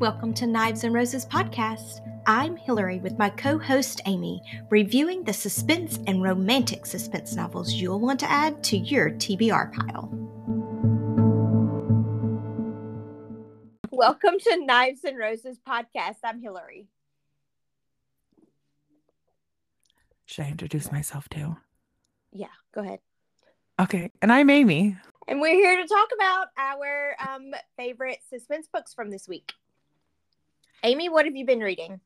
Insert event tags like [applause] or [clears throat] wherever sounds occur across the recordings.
Welcome to Knives and Roses podcast. I'm Hilary with my co host Amy, reviewing the suspense and romantic suspense novels you'll want to add to your TBR pile. Welcome to Knives and Roses podcast. I'm Hilary. Should I introduce myself too? Yeah, go ahead. Okay. And I'm Amy. And we're here to talk about our um, favorite suspense books from this week. Amy, what have you been reading?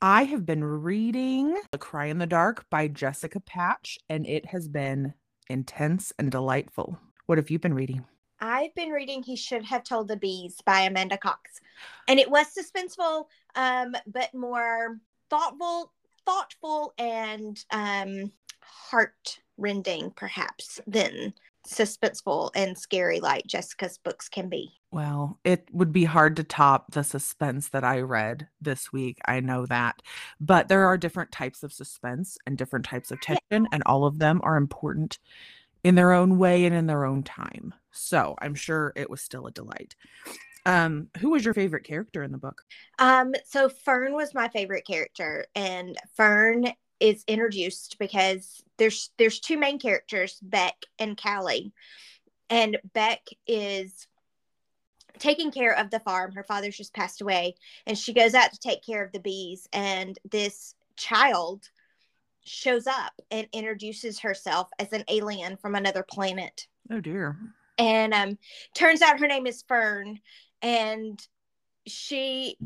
I have been reading The Cry in the Dark by Jessica Patch, and it has been intense and delightful. What have you been reading? I've been reading He Should Have Told the Bees by Amanda Cox. And it was suspenseful, um, but more thoughtful, thoughtful and um, heart rending, perhaps, than suspenseful and scary like Jessica's books can be. Well, it would be hard to top the suspense that I read this week. I know that. But there are different types of suspense and different types of tension, and all of them are important in their own way and in their own time. So I'm sure it was still a delight. Um, who was your favorite character in the book? Um, so Fern was my favorite character, and Fern is introduced because there's there's two main characters, Beck and Callie. And Beck is taking care of the farm. Her father's just passed away, and she goes out to take care of the bees. And this child shows up and introduces herself as an alien from another planet. Oh dear. And um turns out her name is Fern and she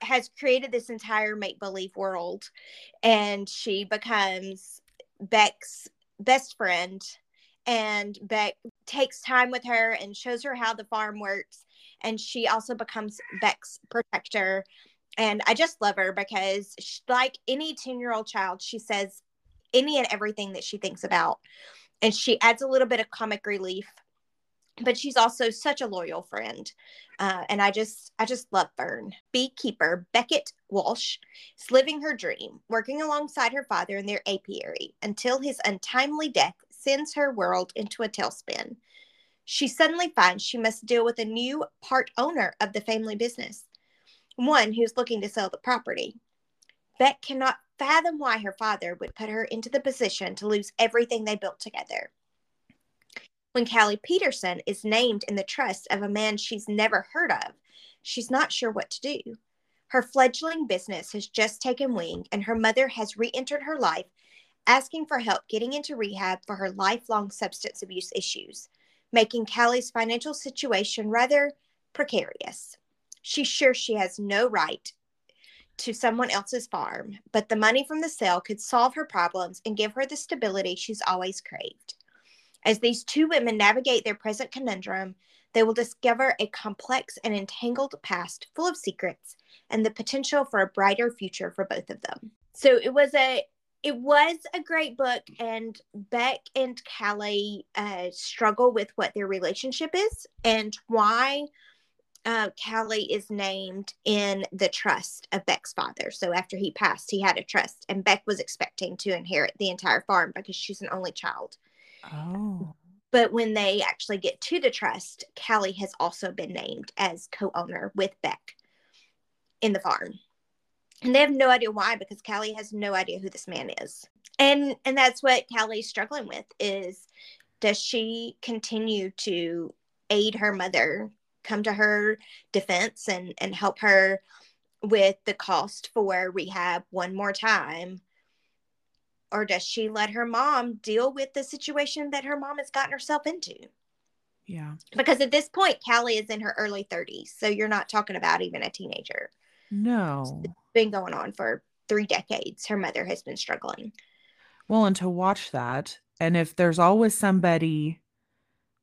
has created this entire make believe world and she becomes Beck's best friend and Beck takes time with her and shows her how the farm works and she also becomes Beck's protector. And I just love her because she, like any 10-year-old child she says any and everything that she thinks about and she adds a little bit of comic relief but she's also such a loyal friend uh, and i just i just love fern. Beekeeper beckett walsh is living her dream working alongside her father in their apiary until his untimely death sends her world into a tailspin. She suddenly finds she must deal with a new part owner of the family business one who's looking to sell the property. Beck cannot fathom why her father would put her into the position to lose everything they built together when Callie Peterson is named in the trust of a man she's never heard of, she's not sure what to do. Her fledgling business has just taken wing, and her mother has re entered her life, asking for help getting into rehab for her lifelong substance abuse issues, making Callie's financial situation rather precarious. She's sure she has no right to someone else's farm, but the money from the sale could solve her problems and give her the stability she's always craved. As these two women navigate their present conundrum, they will discover a complex and entangled past full of secrets and the potential for a brighter future for both of them. So it was a it was a great book and Beck and Callie uh, struggle with what their relationship is and why uh, Callie is named in the trust of Beck's father. So after he passed, he had a trust, and Beck was expecting to inherit the entire farm because she's an only child. Oh. But when they actually get to the trust, Callie has also been named as co owner with Beck in the farm. And they have no idea why because Callie has no idea who this man is. And and that's what Callie's struggling with is does she continue to aid her mother, come to her defense and and help her with the cost for rehab one more time or does she let her mom deal with the situation that her mom has gotten herself into? Yeah. Because at this point, Callie is in her early 30s. So you're not talking about even a teenager. No. It's been going on for three decades. Her mother has been struggling. Well, and to watch that, and if there's always somebody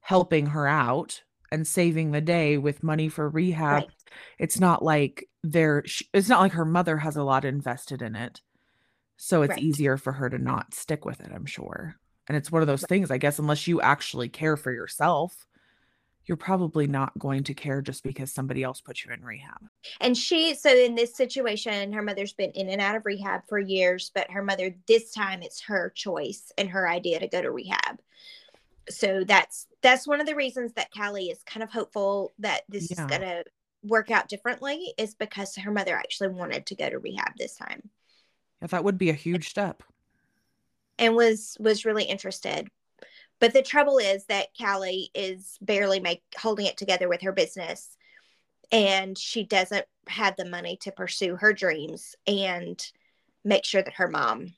helping her out and saving the day with money for rehab, right. it's not like there, it's not like her mother has a lot invested in it. So it's right. easier for her to not stick with it, I'm sure. And it's one of those things, I guess, unless you actually care for yourself, you're probably not going to care just because somebody else put you in rehab. And she, so in this situation, her mother's been in and out of rehab for years, but her mother, this time it's her choice and her idea to go to rehab. So that's that's one of the reasons that Callie is kind of hopeful that this yeah. is gonna work out differently is because her mother actually wanted to go to rehab this time. Yeah, that would be a huge step. And was was really interested. But the trouble is that Callie is barely make holding it together with her business and she doesn't have the money to pursue her dreams and make sure that her mom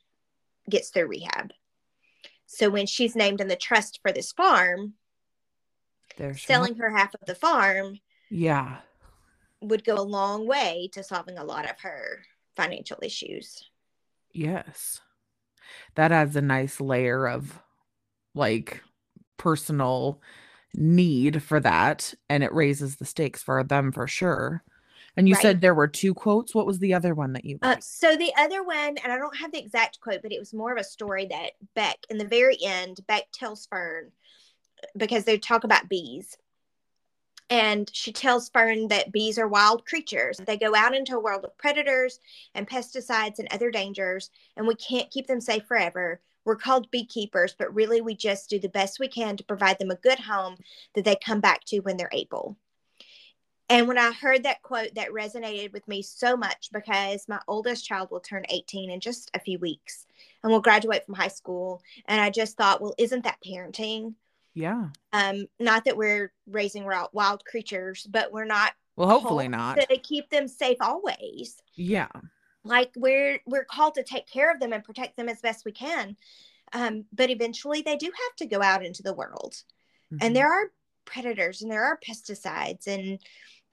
gets through rehab. So when she's named in the trust for this farm, There's selling her half of the farm Yeah. would go a long way to solving a lot of her financial issues. Yes. That adds a nice layer of like personal need for that and it raises the stakes for them for sure. And you Right. said there were two quotes. What was the other one that you Uh, so the other one, and I don't have the exact quote, but it was more of a story that Beck, in the very end, Beck tells Fern because they talk about bees. And she tells Fern that bees are wild creatures. They go out into a world of predators and pesticides and other dangers, and we can't keep them safe forever. We're called beekeepers, but really we just do the best we can to provide them a good home that they come back to when they're able. And when I heard that quote, that resonated with me so much because my oldest child will turn 18 in just a few weeks and will graduate from high school. And I just thought, well, isn't that parenting? Yeah. Um, not that we're raising wild, creatures, but we're not Well, hopefully not. to keep them safe always. Yeah. Like we're we're called to take care of them and protect them as best we can. Um, but eventually they do have to go out into the world Mhm. and there are predators and there are pesticides and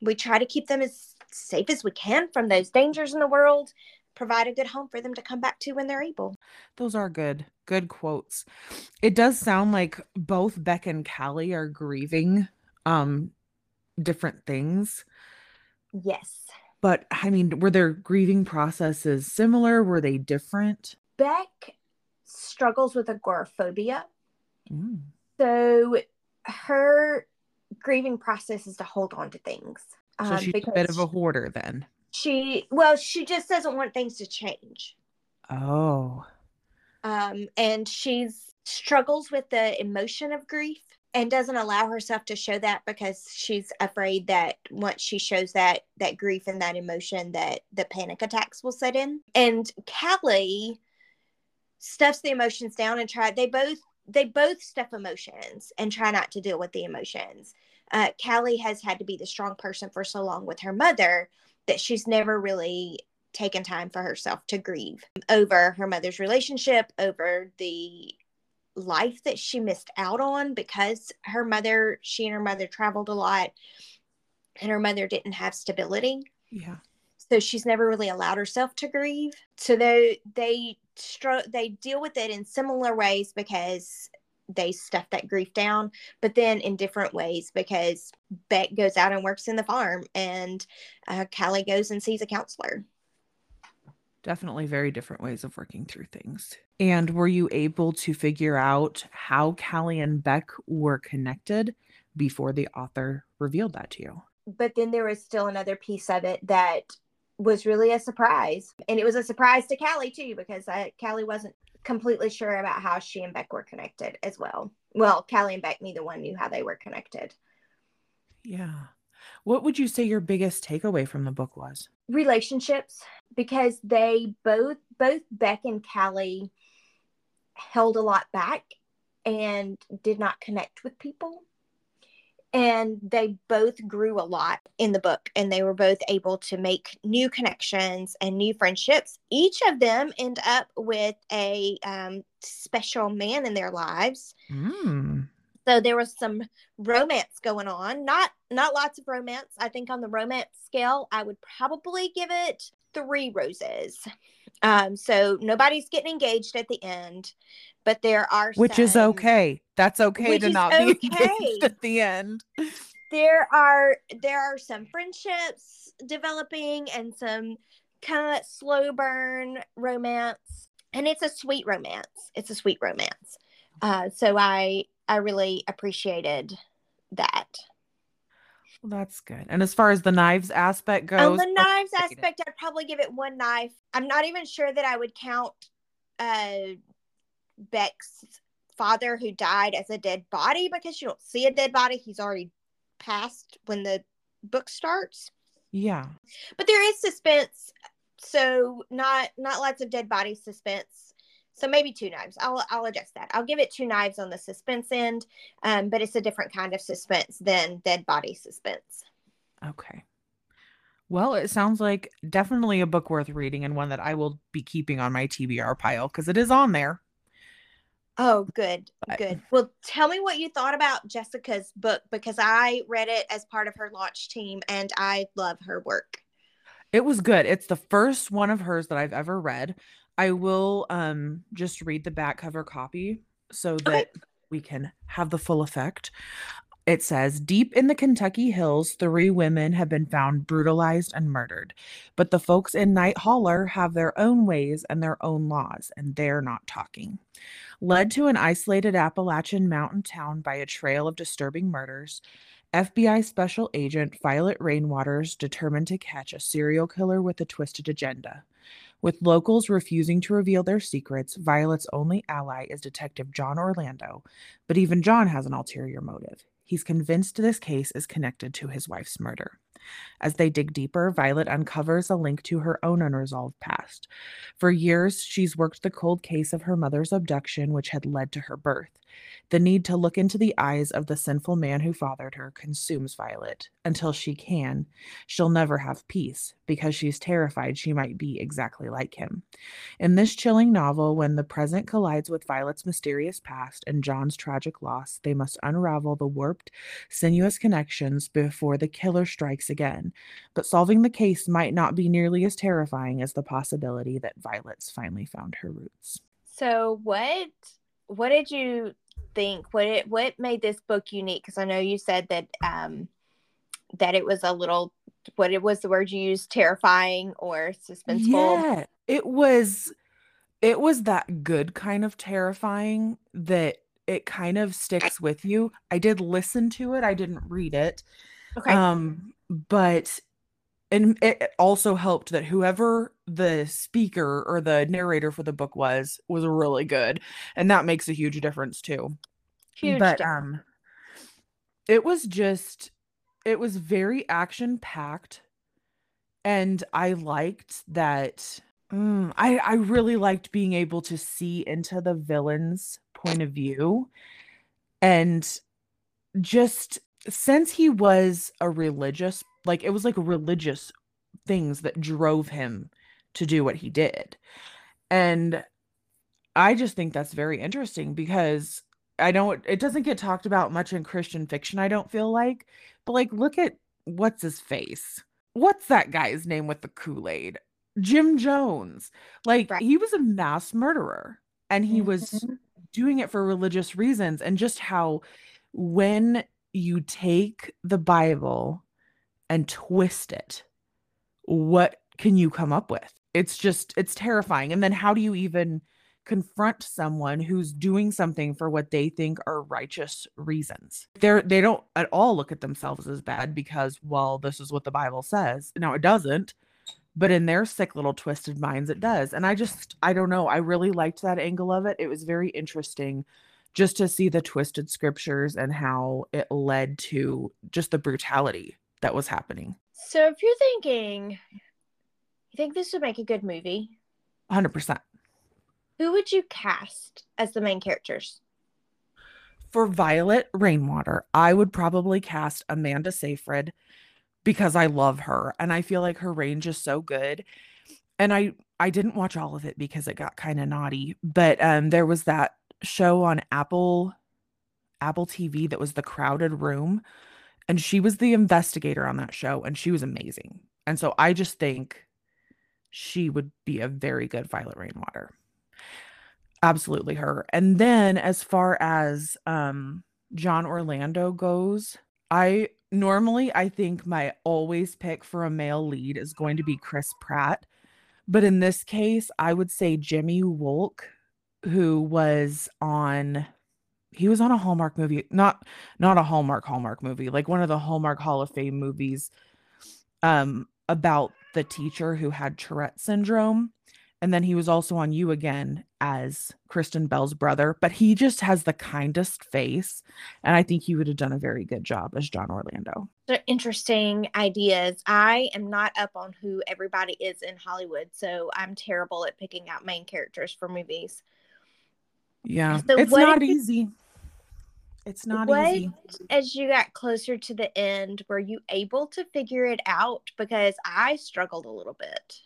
we try to keep them as safe as we can from those dangers in the world provide a good home for them to come back to when they're able Those are good, good quotes. It does sound like both Beck and Callie are grieving um different things. yes But I mean, were their grieving processes similar? Were they different? beck struggles with agoraphobia Mm. so her grieving process is to hold on to things So um, she's a bit of a hoarder then. She well she just doesn't want things to change. Oh. um, and she's struggles with the emotion of grief and doesn't allow herself to show that because she's afraid that once she shows that that grief and that emotion that the panic attacks will set in. And callie stuffs the emotions down and try they both they both stuff emotions and try not to deal with the emotions. Uh, callie has had to be the strong person for so long with her mother that she's never really taken time for herself to grieve over her mother's relationship, over the life that she missed out on because her mother, she and her mother traveled a lot and her mother didn't have stability. Yeah. So she's never really allowed herself to grieve. So they they str- they deal with it in similar ways because they stuff that grief down, but then in different ways because Beck goes out and works in the farm and uh, Callie goes and sees a counselor. Definitely very different ways of working through things. And were you able to figure out how Callie and Beck were connected before the author revealed that to you? but then there was still another piece of it that was really a surprise. And it was a surprise to Callie too, because I, Callie wasn't completely sure about how she and Beck were connected as well. Well, Callie and Beck, neither one knew how they were connected. Yeah. What would you say your biggest takeaway from the book was? Relationships, because they both, both Beck and Callie held a lot back and did not connect with people. And they both grew a lot in the book and they were both able to make new connections and new friendships. Each of them end up with a um, special man in their lives. Mm. so there was some romance going on. Not not lots of romance. I think on the romance scale i would probably give it three roses um so nobody's getting engaged at the end but there are Which is okay. That's okay to not be [laughs] engaged at the end. there are there are some friendships developing and some kind of slow burn romance and it's a sweet romance it's a sweet romance uh, so i i really appreciated that Well, that's good. And as far as the knives aspect goes, on the knives aspect i'd probably give it one knife i'm not even sure that i would count uh beck's father who died as a dead body because you don't see a dead body he's already passed when the book starts Yeah. But there is suspense. So not not lots of dead body suspense. So maybe two knives. I'll I'll adjust that. I'll give it two knives on the suspense end, um, but it's a different kind of suspense than dead body suspense. Okay. Well, it sounds like definitely a book worth reading and one that I will be keeping on my TBR pile because it is on there. Oh, good, good. Well, tell me what you thought about Jessica's book because I read it as part of her launch team and I love her work. It was good. It's the first one of hers that I've ever read. I will um just read the back cover copy so that okay. we can have the full effect. It says, Deep in the Kentucky hills, three women have been found brutalized and murdered. But the folks in Night Holler have their own ways and their own laws, and they're not talking. Led to an isolated Appalachian mountain town by a trail of disturbing murders, FBI Special Agent Violet Rainwater's determined to catch a serial killer with a twisted agenda. With locals refusing to reveal their secrets, Violet's only ally is Detective John Orlando, but even John has an ulterior motive. He's convinced this case is connected to his wife's murder. As they dig deeper, Violet uncovers a link to her own unresolved past. For years, she's worked the cold case of her mother's abduction, which had led to her birth. The need to look into the eyes of the sinful man who fathered her consumes Violet. Until she can, she'll never have peace because she's terrified she might be exactly like him. In this chilling novel, when the present collides with Violet's mysterious past and John's tragic loss, they must unravel the warped, sinuous connections before the killer strikes again. But solving the case might not be nearly as terrifying as the possibility that Violet's finally found her roots. So, what what did you think what it what made this book unique because i know you said that um that it was a little what it was the word you used terrifying or suspenseful? Yeah it was it was that good kind of terrifying that it kind of sticks with you. I did listen to it i didn't read it okay. um but and it also helped that whoever the speaker or the narrator for the book was was really good and that makes a huge difference too huge but difference. um it was just it was very action packed and i liked that mm, i i really liked being able to see into the villain's point of view and just since he was a religious like it was like religious things that drove him to do what he did. And I just think that's very interesting because I don't it doesn't get talked about much in Christian fiction, I don't feel like. But like look at what's his face? What's that guy's name with the Kool-Aid? Jim Jones. Like right. he was a mass murderer and he mm-hmm. was doing it for religious reasons and just how when you take the Bible and twist it, what can you come up with? It's just, it's terrifying. And then how do you even confront someone who's doing something for what they think are righteous reasons? They're, they don't at all look at themselves as bad because, well, this is what the Bible says. Now, it doesn't but in their sick little twisted minds it does and i just i don't know i really liked that angle of it it was very interesting just to see the twisted scriptures and how it led to just the brutality that was happening. So if you're thinking, you think this would make a good movie? 100%. Who would you cast as the main characters? For Violet Rainwater, I would probably cast Amanda Seyfried because I love her and I feel like her range is so good. And I I didn't watch all of it because it got kind of naughty, but um there was that show on Apple Apple TV that was The Crowded Room and she was the investigator on that show and she was amazing. And so I just think she would be a very good Violet Rainwater. Absolutely her. And then as far as um John Orlando goes, I normally I think my always pick for a male lead is going to be Chris Pratt. But in this case, I would say Jimmy Wolk, who was on he was on a Hallmark movie, not not a Hallmark Hallmark movie, like one of the Hallmark Hall of Fame movies um about the teacher who had Tourette syndrome And then he was also on You Again as Kristen Bell's brother, but he just has the kindest face. And I think he would have done a very good job as John Orlando. Interesting ideas. I am not up on who everybody is in Hollywood, so I'm terrible at picking out main characters for movies. Yeah. So it's not easy. It's not what, easy. As you got closer to the end, were you able to figure it out? Because I struggled a little bit.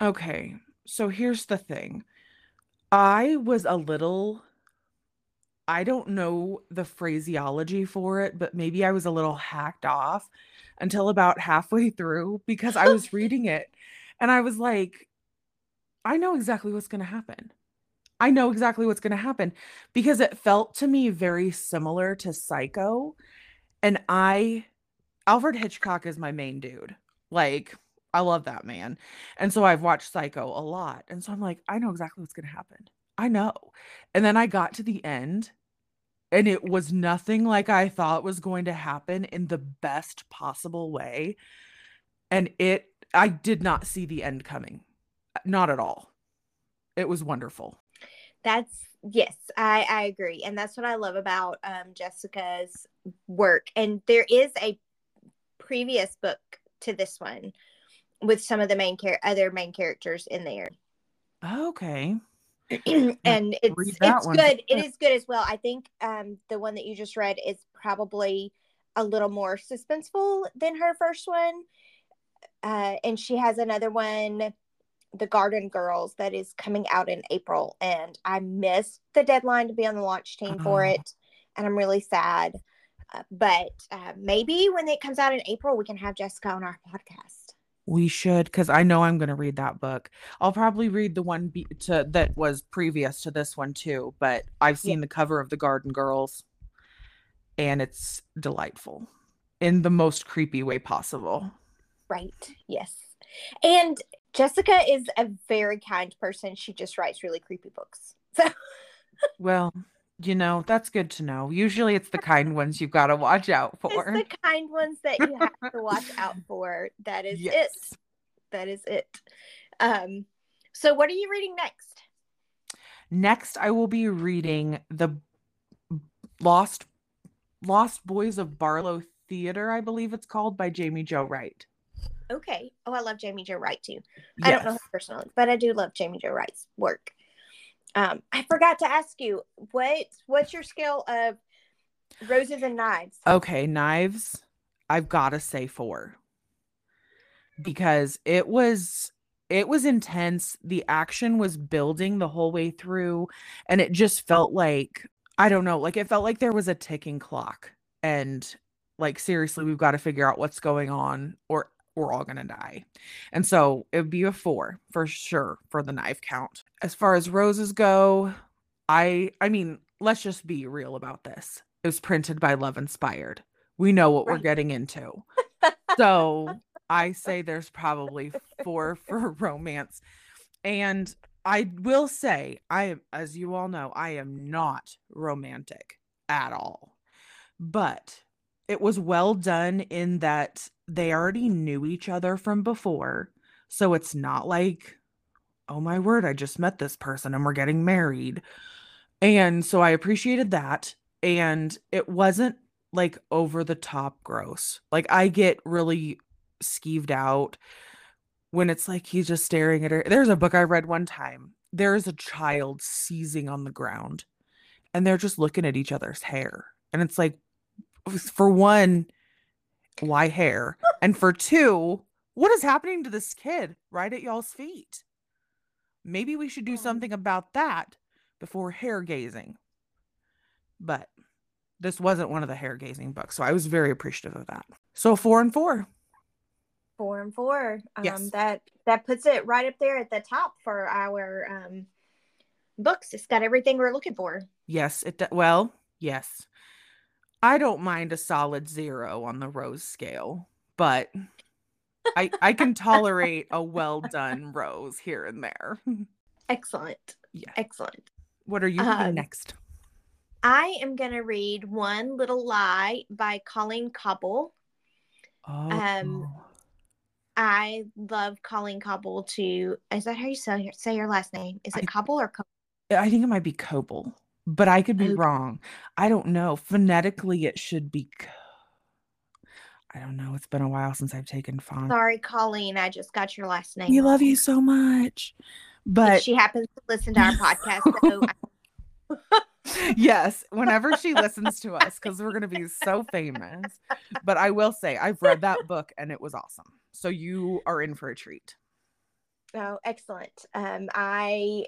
Okay. So here's the thing. I was a little I don't know the phraseology for it, but maybe I was a little hacked off until about halfway [laughs] through because I was [laughs] reading it and I was like, I know exactly what's going to happen. I know exactly what's going to happen because it felt to me very similar to Psycho. And I, Alfred Hitchcock is my main dude. Like, I love that man. And so I've watched Psycho a lot. And so I'm like, I know exactly what's going to happen. I know. And then I got to the end and it was nothing like I thought was going to happen in the best possible way. And it, I did not see the end coming. Not at all. It was wonderful that's yes i i agree and that's what i love about um, jessica's work and there is a previous book to this one with some of the main char- other main characters in there. Okay. [clears throat] And it's it's one. good it is good as well. I think um the one that you just read is probably a little more suspenseful than her first one uh and she has another one the Garden Girls that is coming out in April, and I missed the deadline to be on the launch team for oh. it, and I'm really sad. Uh, but uh, maybe when it comes out in April, we can have Jessica on our podcast. We should, because I know I'm going to read that book. I'll probably read the one be- to that was previous to this one too. But I've seen yeah. the cover of the Garden Girls, and it's delightful in the most creepy way possible. Right. Yes. And Jessica is a very kind person. She just writes really creepy books. So [laughs] well, you know, that's good to know. Usually it's the kind ones you've got to watch out for. It's the kind ones that you have to watch out [laughs] for. That is yes. it. That is it. Um so what are you reading next? Next I will be reading The Lost Lost Boys of Barlow Theater, I believe it's called by Jaime Jo Wright. Okay. Oh, I love Jaime Jo Wright too. Yes. I don't know her personally, but I do love Jaime Jo Wright's work. Um, I forgot to ask you what what's your scale of roses and knives? Okay, knives. I've got to say four because it was it was intense. The action was building the whole way through, and it just felt like I don't know, like it felt like there was a ticking clock, and like seriously, we've got to figure out what's going on, or we're all going to die. And so it would be a four for sure for the knife count. As far as roses go, I I mean, let's just be real about this. It was printed by Love Inspired. We know what right. we're getting into. [laughs] so I say there's probably four for romance. And I will say, I am, as you all know, I am not romantic at all. But it was well done in that they already knew each other from before. So it's not like, oh my word, I just met this person and we're getting married. And so I appreciated that. And it wasn't like over the top gross. Like I get really skeeved out when it's like he's just staring at her. There's a book I read one time. There's a child seizing on the ground and they're just looking at each other's hair. And it's like, for one, why hair? [laughs] And for two, what is happening to this kid right at y'all's feet? Maybe we should do something about that before hair gazing. But this wasn't one of the hair gazing books, so I was very appreciative of that. So four and four. Four and four. Um, yes. that that puts it right up there at the top for our um books. It's got everything we're looking for. Yes, it well, yes. I don't mind a solid zero on the rose scale, but I I can tolerate a well done rose here and there. [laughs] Excellent. Yeah. Excellent. What are you reading um, next? I am gonna read One Little Lie by Colleen Cobble. Oh. Um I love Colleen Cobble too. Is that how you say your, say your last name? Is it I- Cobble or Cobble? I think it might be Coble, but I could be wrong. I don't know. Phonetically, it should be. I don't know. It's been a while since I've taken font. Sorry, Colleen. I just got your last name. We love you so much. If But she happens to listen to our podcast, so [laughs] yes, whenever she listens to us, because we're going to be so famous. But I will say, I've read that book and it was awesome. So you are in for a treat. Oh, excellent. Um, I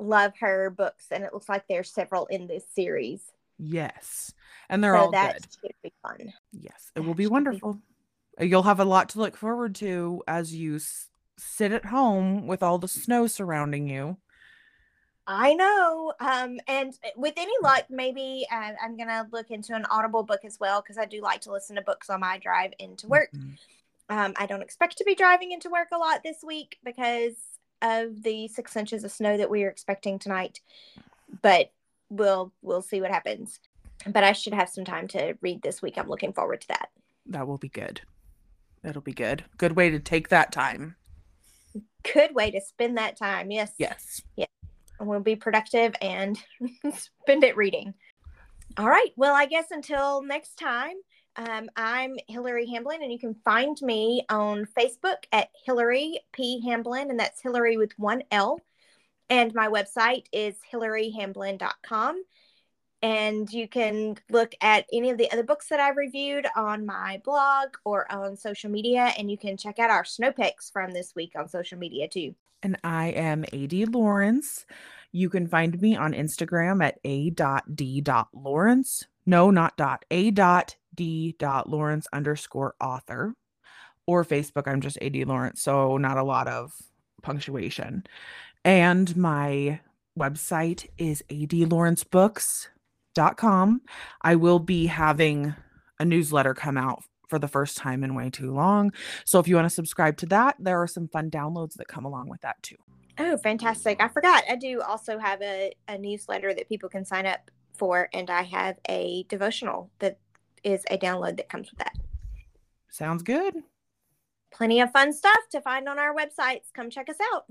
love her books, and it looks like there's several in this series. Yes. And they're so all that good. should be fun. Yes, it that will be be- wonderful. Uh, You'll have a lot to look forward to as you s- sit at home with all the snow surrounding you. I know. Um, and with any luck, maybe uh, I'm gonna look into an Audible book as well because I do like to listen to books on my drive into work. Mhm. Um, I don't expect to be driving into work a lot this week because of the six inches of snow that we are expecting tonight. But we'll we'll see what happens. But I should have some time to read this week. I'm looking forward to that. That will be good. It'll be good. Good way to take that time. Good way to spend that time. Yes. Yes. Yeah. We'll be productive and [laughs] spend it reading. All right. Well, I guess until next time, um, I'm Hilary Hamblin, and you can find me on Facebook at Hilary P. Hamblin, and that's Hilary with one L. And my website is hilaryhamblin.com. And you can look at any of the other books that I've reviewed on my blog or on social media. And you can check out our snow pics from this week on social media too. And I am AD Lawrence. You can find me on Instagram at a.d.lawrence. No, not dot. A dot D dot Lawrence underscore author. Or Facebook, I'm just AD Lawrence. So not a lot of punctuation. And my website is adlawrencebooks.com. I will be having a newsletter come out for the first time in way too long. So if you want to subscribe to that, there are some fun downloads that come along with that too. Oh, fantastic. I forgot. I do also have a, a newsletter that people can sign up for, and I have a devotional that is a download that comes with that. Sounds good. Plenty of fun stuff to find on our websites. Come check us out.